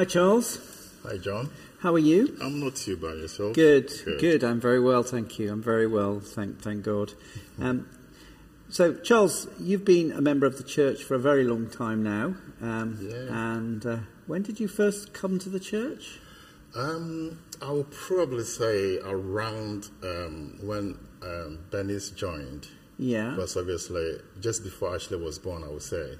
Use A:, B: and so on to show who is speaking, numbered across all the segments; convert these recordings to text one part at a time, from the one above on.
A: Hi, Charles.
B: Hi, John.
A: How are you?
B: I'm not too bad yourself.
A: Good, good. I'm very well, thank you. I'm very well, thank thank God. Um, so, Charles, you've been a member of the church for a very long time now. Um,
B: Yeah.
A: And uh, when did you first come to the church?
B: Um, I would probably say around um, when um, Bernice joined.
A: Yeah.
B: Because obviously, just before Ashley was born, I would say.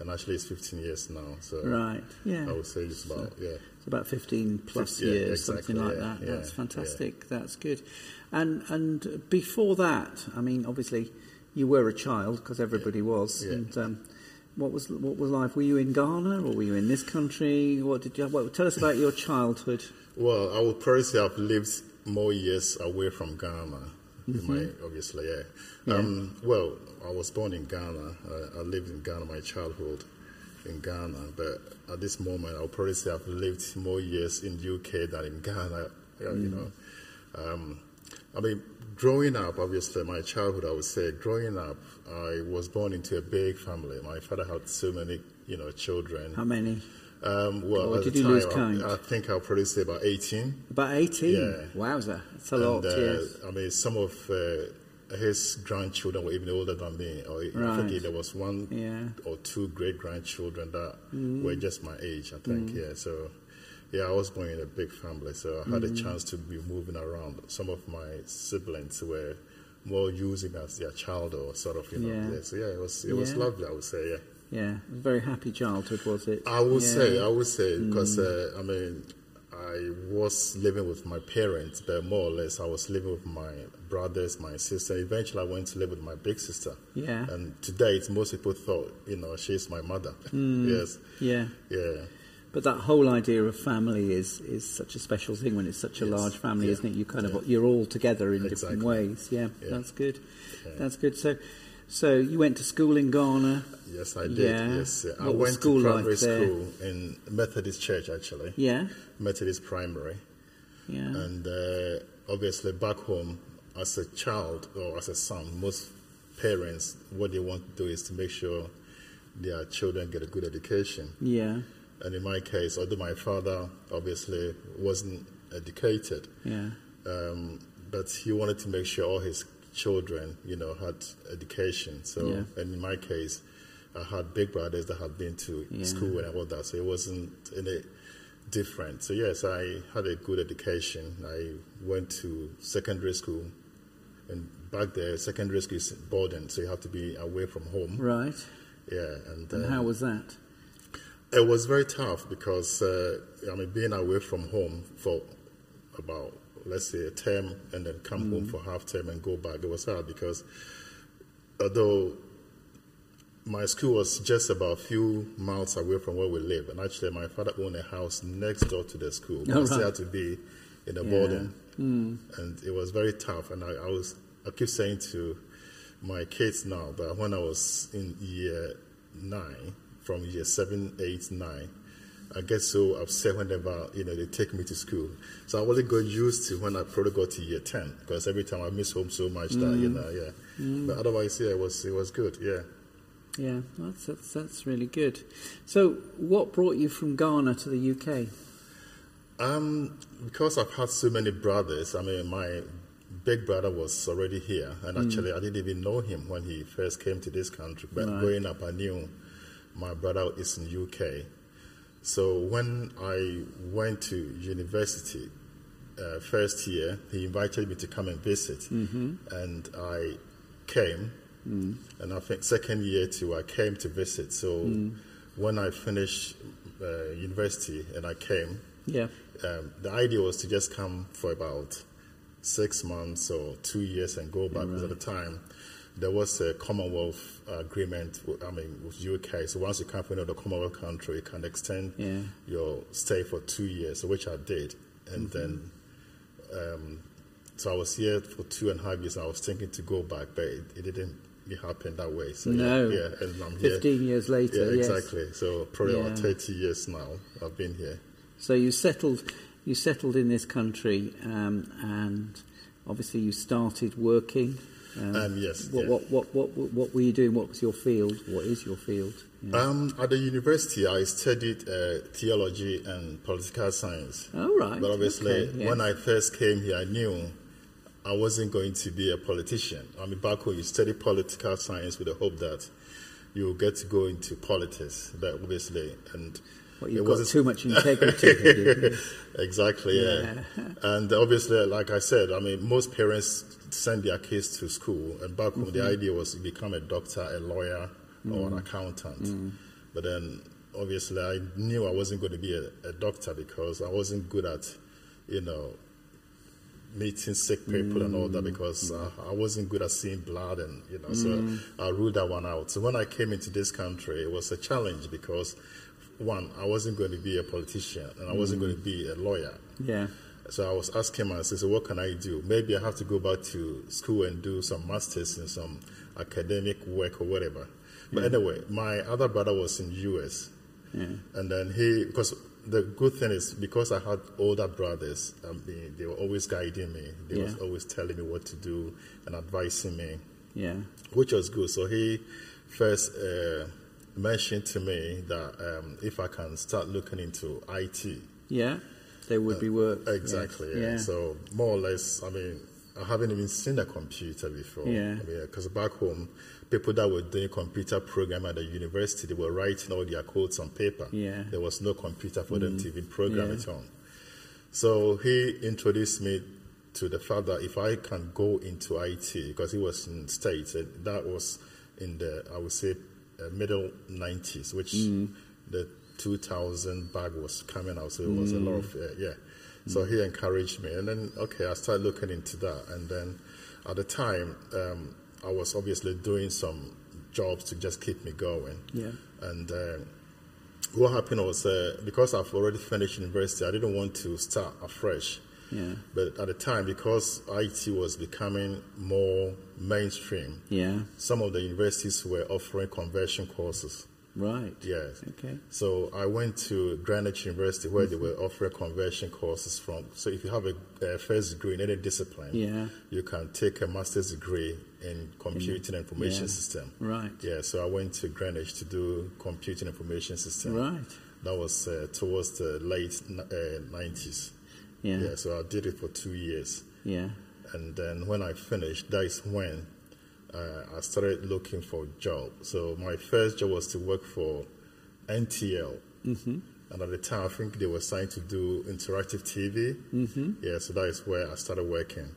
B: And actually it's 15 years now. So
A: Right. Yeah.
B: I would say it's about, yeah.
A: It's about 15 plus
B: Yeah,
A: years,
B: exactly,
A: something like
B: yeah,
A: that.
B: yeah,
A: That's
B: yeah.
A: fantastic. That's good. And and before that, I mean, obviously, you were a child because everybody was.
B: Yeah.
A: And um, what was what was life? Were you in Ghana or were you in this country? What did you? What, tell us about your childhood.
B: Well, I would probably say I've lived more years away from Ghana. In My, obviously, yeah.
A: Yeah.
B: Um, well, I was born in Ghana. I, I lived in Ghana my childhood in Ghana, but at this moment, I'll probably say I've lived more years in the UK than in Ghana. You know, um, I mean, growing up, obviously, my childhood, I would say, growing up, I was born into a big family. My father had so many, you know, children.
A: How many?
B: Um, well, at
A: did
B: the
A: you
B: time, I-? I, think I'll probably say about 18.
A: About 18?
B: Yeah.
A: Wowza. That's a lot,
B: and, uh,
A: yes.
B: I mean, some of uh, his grandchildren were even older than me. Or I think there was one
A: Yeah.
B: or two great grandchildren that
A: Mm.
B: were just my age, I think. Yeah, so yeah, I was born in a big family, so I had
A: Mm.
B: a chance to be moving around. Some of my siblings were more using as their child or sort of, you know.
A: Yeah.
B: Yeah. So yeah, it was it was lovely, I would say. Yeah.
A: Yeah. It was a very happy childhood, was it?
B: I would
A: Yeah. Mm.
B: say, I would say, because uh, I mean, I was living with my parents, but more or less, I was living with my brothers, my sister. Eventually, I went to live with my big sister.
A: Yeah.
B: And today, date, most people thought, you know, she's my mother.
A: Mm.
B: yes.
A: Yeah.
B: Yeah.
A: But that whole idea of family is, is such a special thing when it's such a
B: Yes.
A: large family,
B: Yeah.
A: isn't it? You kind
B: Yeah.
A: of you're all together in different ways. Yeah,
B: Yeah.
A: that's good.
B: Yeah.
A: That's good. So, so you went to school in Ghana.
B: Yes, I did.
A: Yeah.
B: Yes, I
A: What was
B: went to
A: like
B: primary
A: there?
B: school in Methodist Church, actually.
A: Yeah,
B: Methodist Primary.
A: yeah,
B: And uh, obviously, back home, as a child or as a son, most parents, what they want to do is to make sure their children get a good education.
A: yeah,
B: And in my case, although my father obviously wasn't educated,
A: yeah,
B: um, but he wanted to make sure all his children, you know, had education. So,
A: Yeah.
B: and in my case, I had big brothers that had been to
A: Yeah.
B: school and all that, so it wasn't any different. So yes, I had a good education. I went to secondary school, and back there, secondary school is boarding, so you have to be away from home.
A: right.
B: Yeah, and,
A: And
B: uh,
A: how was that?
B: it was very tough because uh, I mean being away from home for about let's say a term and then come home mm-hmm. for half term and go back. It was hard because although my school was just about a few miles away from where we live, and actually my father owned a house next door to the school. But
A: Oh,
B: I still
A: right.
B: had to be in a
A: Yeah.
B: boarding, mm. and it was very tough. And I, I was I keep saying to my kids now that when I was in year nine, from year seven, eight, nine, I get so upset whenever you know they take me to school. So I only got used to when I probably got to year ten because every time I miss home so much that you mm. know yeah. Mm. But otherwise, yeah, it was it was good. Yeah.
A: Yeah, that's, that's that's really good. So, what brought you from Ghana to the UK?
B: Um, because I've had so many brothers, I mean, my big brother was already here, and mm. actually, I didn't even know him when he first came to this country. But
A: Right.
B: growing up, I knew my brother is in UK. So when I went to university, uh, first year, he invited me to come and visit, and I came. And I think second year too, I came to visit. So when I finished uh, university and I came,
A: Yeah,
B: um, the idea was to just come for about six months or two years and go back. Because at the time, there was a Commonwealth agreement. With, I mean, with UK. So once you come from another Commonwealth country, you can extend
A: Yeah.
B: your stay for two years, which I did, and then. Um, so I was here for two and a half years. I was thinking to go back, but it, it didn't it happen that way. So
A: No.
B: yeah, yeah, and I'm here.
A: fifteen years later.
B: Yeah,
A: yes.
B: exactly. So probably about thirty years now. I've been here.
A: So you settled, you settled in this country, um, and obviously you started working.
B: Um, yes.
A: What,
B: yeah.
A: what, what, what, what were you doing? What was your field? What is your field? Yeah.
B: Um, at the university, I studied uh, theology and political science.
A: Oh, right.
B: But obviously,
A: Okay,
B: when I first came here, I knew I wasn't going to be a politician. I mean, back when you study political science with the hope that you get to go into politics, but obviously, and
A: What,
B: it
A: you've got too much integrity.
B: exactly, yeah. And obviously, like I said, I mean, most parents send their kids to school, and back home,
A: Mm-hmm.
B: the idea was to become a doctor, a lawyer, or an accountant.
A: Mm-hmm.
B: But then, obviously, I knew I wasn't going to be a, a doctor because I wasn't good at, you know, meeting sick people and all that
A: Mm.
B: because uh, I wasn't good at seeing blood and you know
A: Mm.
B: so I ruled that one out. So when I came into this country, it was a challenge because one, I wasn't going to be a politician and I wasn't
A: Mm.
B: going to be a lawyer.
A: yeah.
B: So I was asking myself, so what can I do? Maybe I have to go back to school and do some masters in some academic work or whatever. But anyway, my other brother was in US,
A: Yeah.
B: and then he because the good thing is because I had older brothers, I mean, they were always guiding me. They
A: Yeah.
B: were always telling me what to do and advising me
A: Yeah.
B: which was good. So he first uh, mentioned to me that um, if I can start looking into IT.
A: Yeah. There would be work. yes.
B: Exactly. Yeah.
A: Yeah.
B: So more or less, I mean, I haven't even seen a computer before.
A: Yeah.
B: Because back home, people that were doing computer program at the university, they were writing all their codes on paper.
A: Yeah. Mm.
B: There was no computer for them to even program
A: Yeah.
B: it on. So he introduced me to the fact that if I can go into IT, because he was in States, uh, that was in the, I would say, uh, middle 90s, which
A: Mm.
B: the 2000 bug was coming out. So it was a
A: Mm.
B: lot of, uh, yeah. So he encouraged me. And then, okay, I started looking into that. And then at the time, um, I was obviously doing some jobs to just keep me going.
A: Yeah.
B: And uh, what happened was uh, because I've already finished university, I didn't want to start afresh.
A: Yeah.
B: But at the time, because IT was becoming more mainstream,
A: Yeah.
B: some of the universities were offering conversion courses.
A: Right.
B: Yes.
A: Okay.
B: So I went to Greenwich University where they were offering conversion courses from. So if you have a, a first degree in any discipline,
A: Yeah.
B: you can take a master's degree in computing information
A: yeah.
B: system.
A: Right.
B: Yeah, so I went to Greenwich to do computing information system.
A: Right.
B: That was uh, towards the late uh, 90s.
A: Yeah.
B: Yeah, so I did it for two years.
A: Yeah.
B: And then when I finished, that is when uh, I started looking for a job. So my first job was to work for NTL. Mm-hmm. And at the time, I think they were starting to do interactive TV. Mm-hmm. Yeah, so that is where I started working.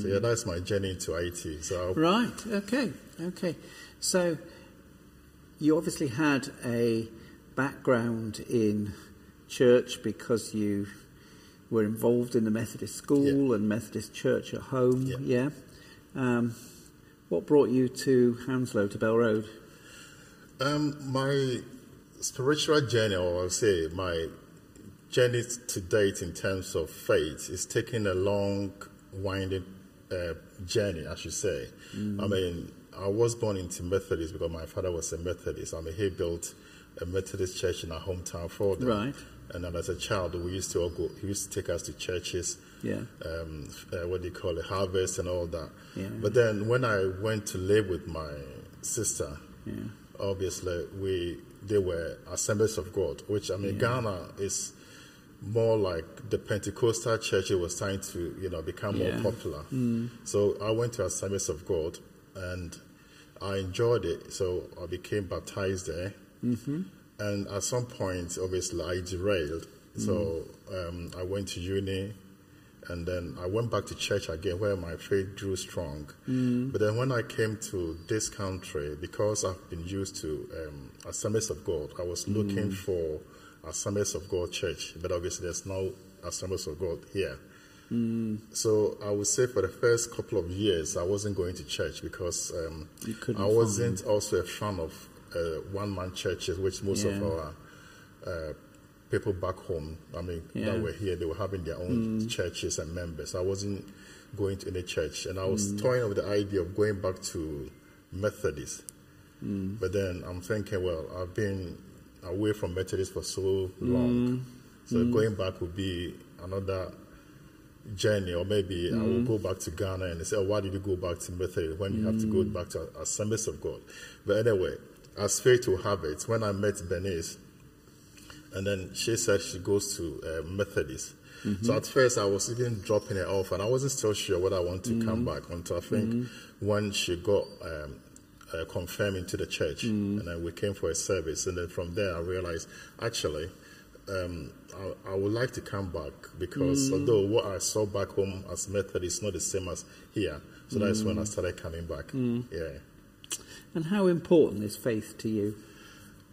B: So yeah, that's my journey into IT. So I,
A: Right. Okay. Okay. So you obviously had a background in church because you were involved in the Methodist school and Methodist church at home.
B: Yeah.
A: Yeah. Um, what brought you to Hounslow to Bell Road?
B: Um, my spiritual journey, or I'll say my journey to date in terms of faith, is taking a long, winding uh, journey, I should say. I mean, I was born into Methodist because my father was a Methodist. I mean, he built a Methodist church in our hometown for them.
A: Right.
B: And then as a child, we used to all go. He used to take us to churches
A: Yeah.
B: um, uh, what do you call it, harvest and all that.
A: Yeah.
B: But then when I went to live with my sister,
A: Yeah.
B: obviously we they were Assemblies of God, which I mean Ghana is more like the Pentecostal church. It was trying to you know become
A: Yeah.
B: more popular. So I went to Assemblies of God and I enjoyed it. So I became baptized there. Mm-hmm. And at some point, obviously, I derailed. So um, I went to uni, and then I went back to church again, where my faith grew strong. But then when I came to this country, because I've been used to um, Assemblies of God, I was looking for Assemblies of God church. But obviously, there's no Assemblies of God here. So I would say for the first couple of years, I wasn't going to church because um, I wasn't also a fan of Uh, one-man churches, which most of our uh, people back home, I mean,
A: Yeah.
B: that were here, they were having their own mm. churches and members. I wasn't going to any church, and I was mm. toying with the idea of going back to Methodist. Mm. But then I'm thinking, well, I've been away from Methodist for so long, so going back would be another journey, or maybe I will go back to Ghana and they say, "Oh, why did you go back to Methodist when you have to go back to Assemblies of God?" But anyway, as fate will have it, when I met Bernice, and then she said she goes to uh, Methodist. So at first I was even dropping it off, and I wasn't still sure whether I want to come back until I think when she got um, uh, confirmed into the church, and then we came for a service, and then from there I realized actually um, I, I would like to come back because although what I saw back home as Methodist is not the same as here, so that's when I started coming back. Yeah.
A: And how important is faith to you?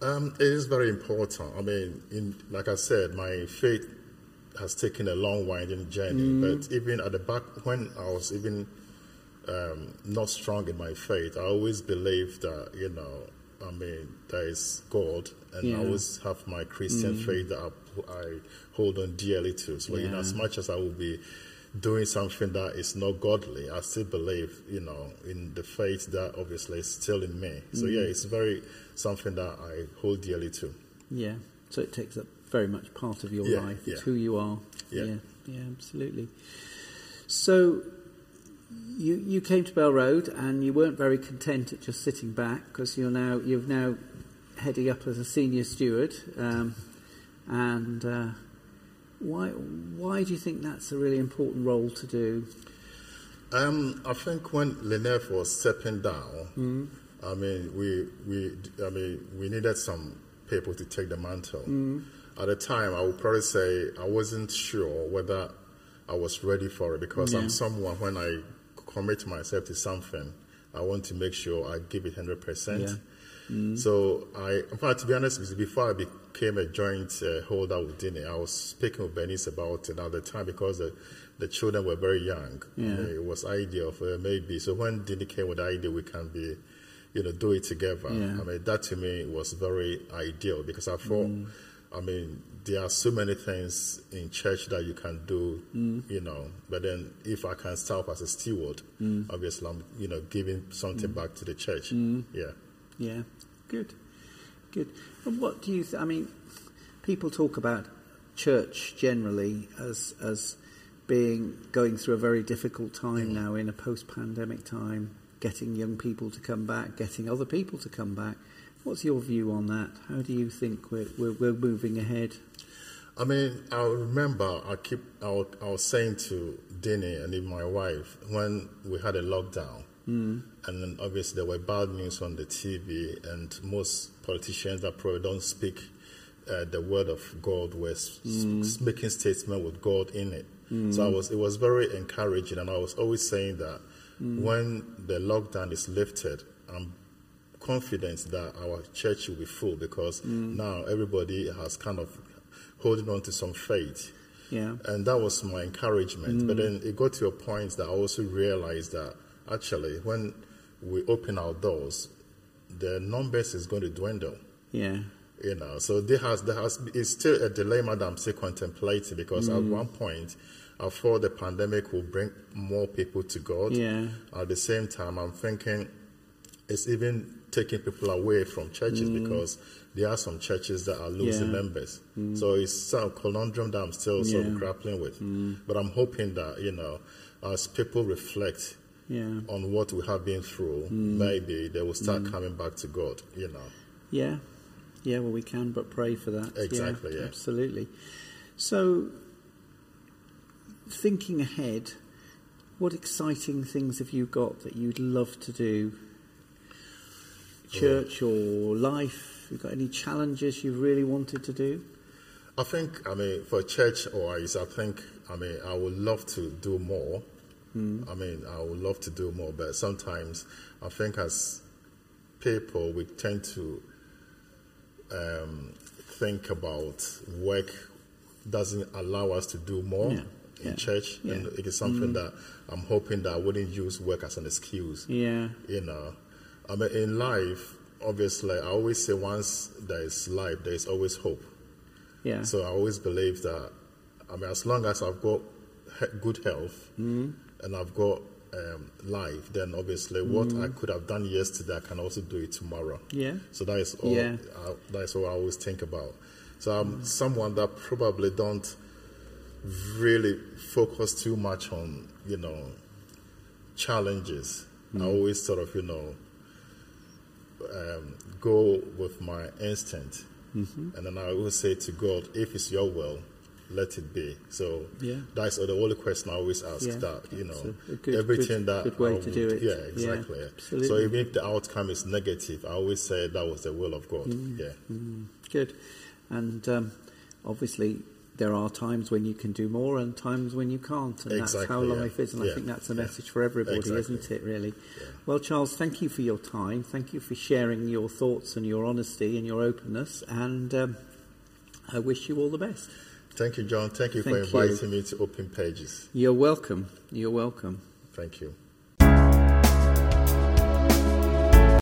B: Um, it is very important. I mean, in, like I said, my faith has taken a long, winding journey. But even at the back, when I was even um, not strong in my faith, I always believed that, you know, I mean, there is God, and
A: Yeah.
B: I always have my Christian faith that I, I hold on dearly to. So, in
A: Yeah.
B: as much as I will be doing something that is not godly, I still believe, you know, in the faith that obviously is still in me. So, yeah, it's very something that I hold dearly to.
A: Yeah. So it takes up very much part of your
B: Yeah,
A: life. It's
B: yeah.
A: who you are.
B: Yeah.
A: yeah. Yeah, absolutely. So you you came to Bell Road and you weren't very content at just sitting back because you're now you've now heading up as a senior steward. Um, and uh, why why do you think that's a really important role to do?
B: Um, I think when Lenef was stepping down, I mean, we, we, I mean, we needed some people to take the mantle. At the time, I would probably say I wasn't sure whether I was ready for it because
A: Yeah.
B: I'm someone when I commit myself to something, I want to make sure I give it hundred percent. So I, in fact, to be honest before I became a joint uh, holder with Dini, I was speaking with Bernice about it at the time because the, the children were very young.
A: Yeah.
B: it was ideal for uh, maybe. So when Dini came with the idea, we can be, you know, do it together.
A: Yeah.
B: I mean, that to me was very ideal because I thought, mm-hmm. I mean, there are so many things in church that you can do, mm-hmm. you know. But then, if I can start as a steward, obviously, I'm, you know, giving something back to the church. Yeah.
A: Yeah, good, good. And what do you? Th- I mean, people talk about church generally as as being going through a very difficult time mm. now in a post-pandemic time, getting young people to come back, getting other people to come back. What's your view on that? How do you think we're we're, we're moving ahead?
B: I mean, I remember I keep I was, I was saying to Denny and even my wife when we had a lockdown, and then obviously there were bad news on the TV, and most politicians that probably don't speak uh, the word of God were s- mm. making statements with God in it. Mm. So I was it was very encouraging, and I was always saying that mm. when the lockdown is lifted, I'm confident that our church will be full because now everybody has kind of holding on to some faith.
A: Yeah,
B: And that was my encouragement. But then it got to a point that I also realized that actually when we open our doors, the numbers is going to dwindle.
A: yeah,
B: You know, so there has there has it's still a dilemma that I'm still contemplating because at mm. one point I thought the pandemic will bring more people to God.
A: Yeah.
B: At the same time, I'm thinking it's even taking people away from churches mm. because there are some churches that are losing
A: Yeah.
B: members. Mm. So it's of conundrum that I'm still sort of grappling with. But I'm hoping that you know, as people reflect
A: yeah,
B: on what we have been through, hmm. maybe they will start hmm. coming back to God. You know.
A: yeah, yeah. Well, we can but pray for that.
B: Exactly, yeah.
A: absolutely. So, thinking ahead, what exciting things have you got that you'd love to do? Church or life? You got any challenges you've really wanted to do?
B: I think, I mean, for church wise, I think, I mean, I would love to do more. I mean, I would love to do more, but sometimes I think as people, we tend to um, think about work doesn't allow us to do more
A: Yeah,
B: in
A: yeah,
B: church. And it is something that I'm hoping that I wouldn't use work as an excuse
A: Yeah,
B: you know. I mean in life obviously i always say once there is life there is always hope.
A: Yeah,
B: so i always believe that i mean as long as i've got good health
A: Mm-hmm.
B: And i've got um, life then obviously what i could have done yesterday i can also do it tomorrow.
A: Yeah,
B: so that is all
A: Yeah.
B: I, that is what i always think about. So i'm someone that probably don't really focus too much on, you know, challenges. I always sort of, you know, um, go with my instinct. And then I always say to God, if it's your will, let it be. So
A: Yeah.
B: that's the only question I always ask
A: Yeah,
B: that, you know,
A: good-
B: everything
A: good-
B: that
A: good way to do it.
B: Yeah,
A: Yeah,
B: exactly.
A: absolutely.
B: So even if the outcome is negative, I always say that was the will of God.
A: Mm.
B: Yeah.
A: Good. And um, obviously, there are times when you can do more and times when you can't. And that's how
B: Exactly, yeah.
A: life is. And I think that's a
B: yeah.
A: message for everybody,
B: Exactly.
A: isn't it, really? Well, Charles, thank you for your time. Thank you for sharing your thoughts and your honesty and your openness. And um, I wish you all the best.
B: Thank you, John. Thank you for
A: Thank you.
B: inviting me to Open Pages.
A: You're welcome. You're welcome.
B: Thank you.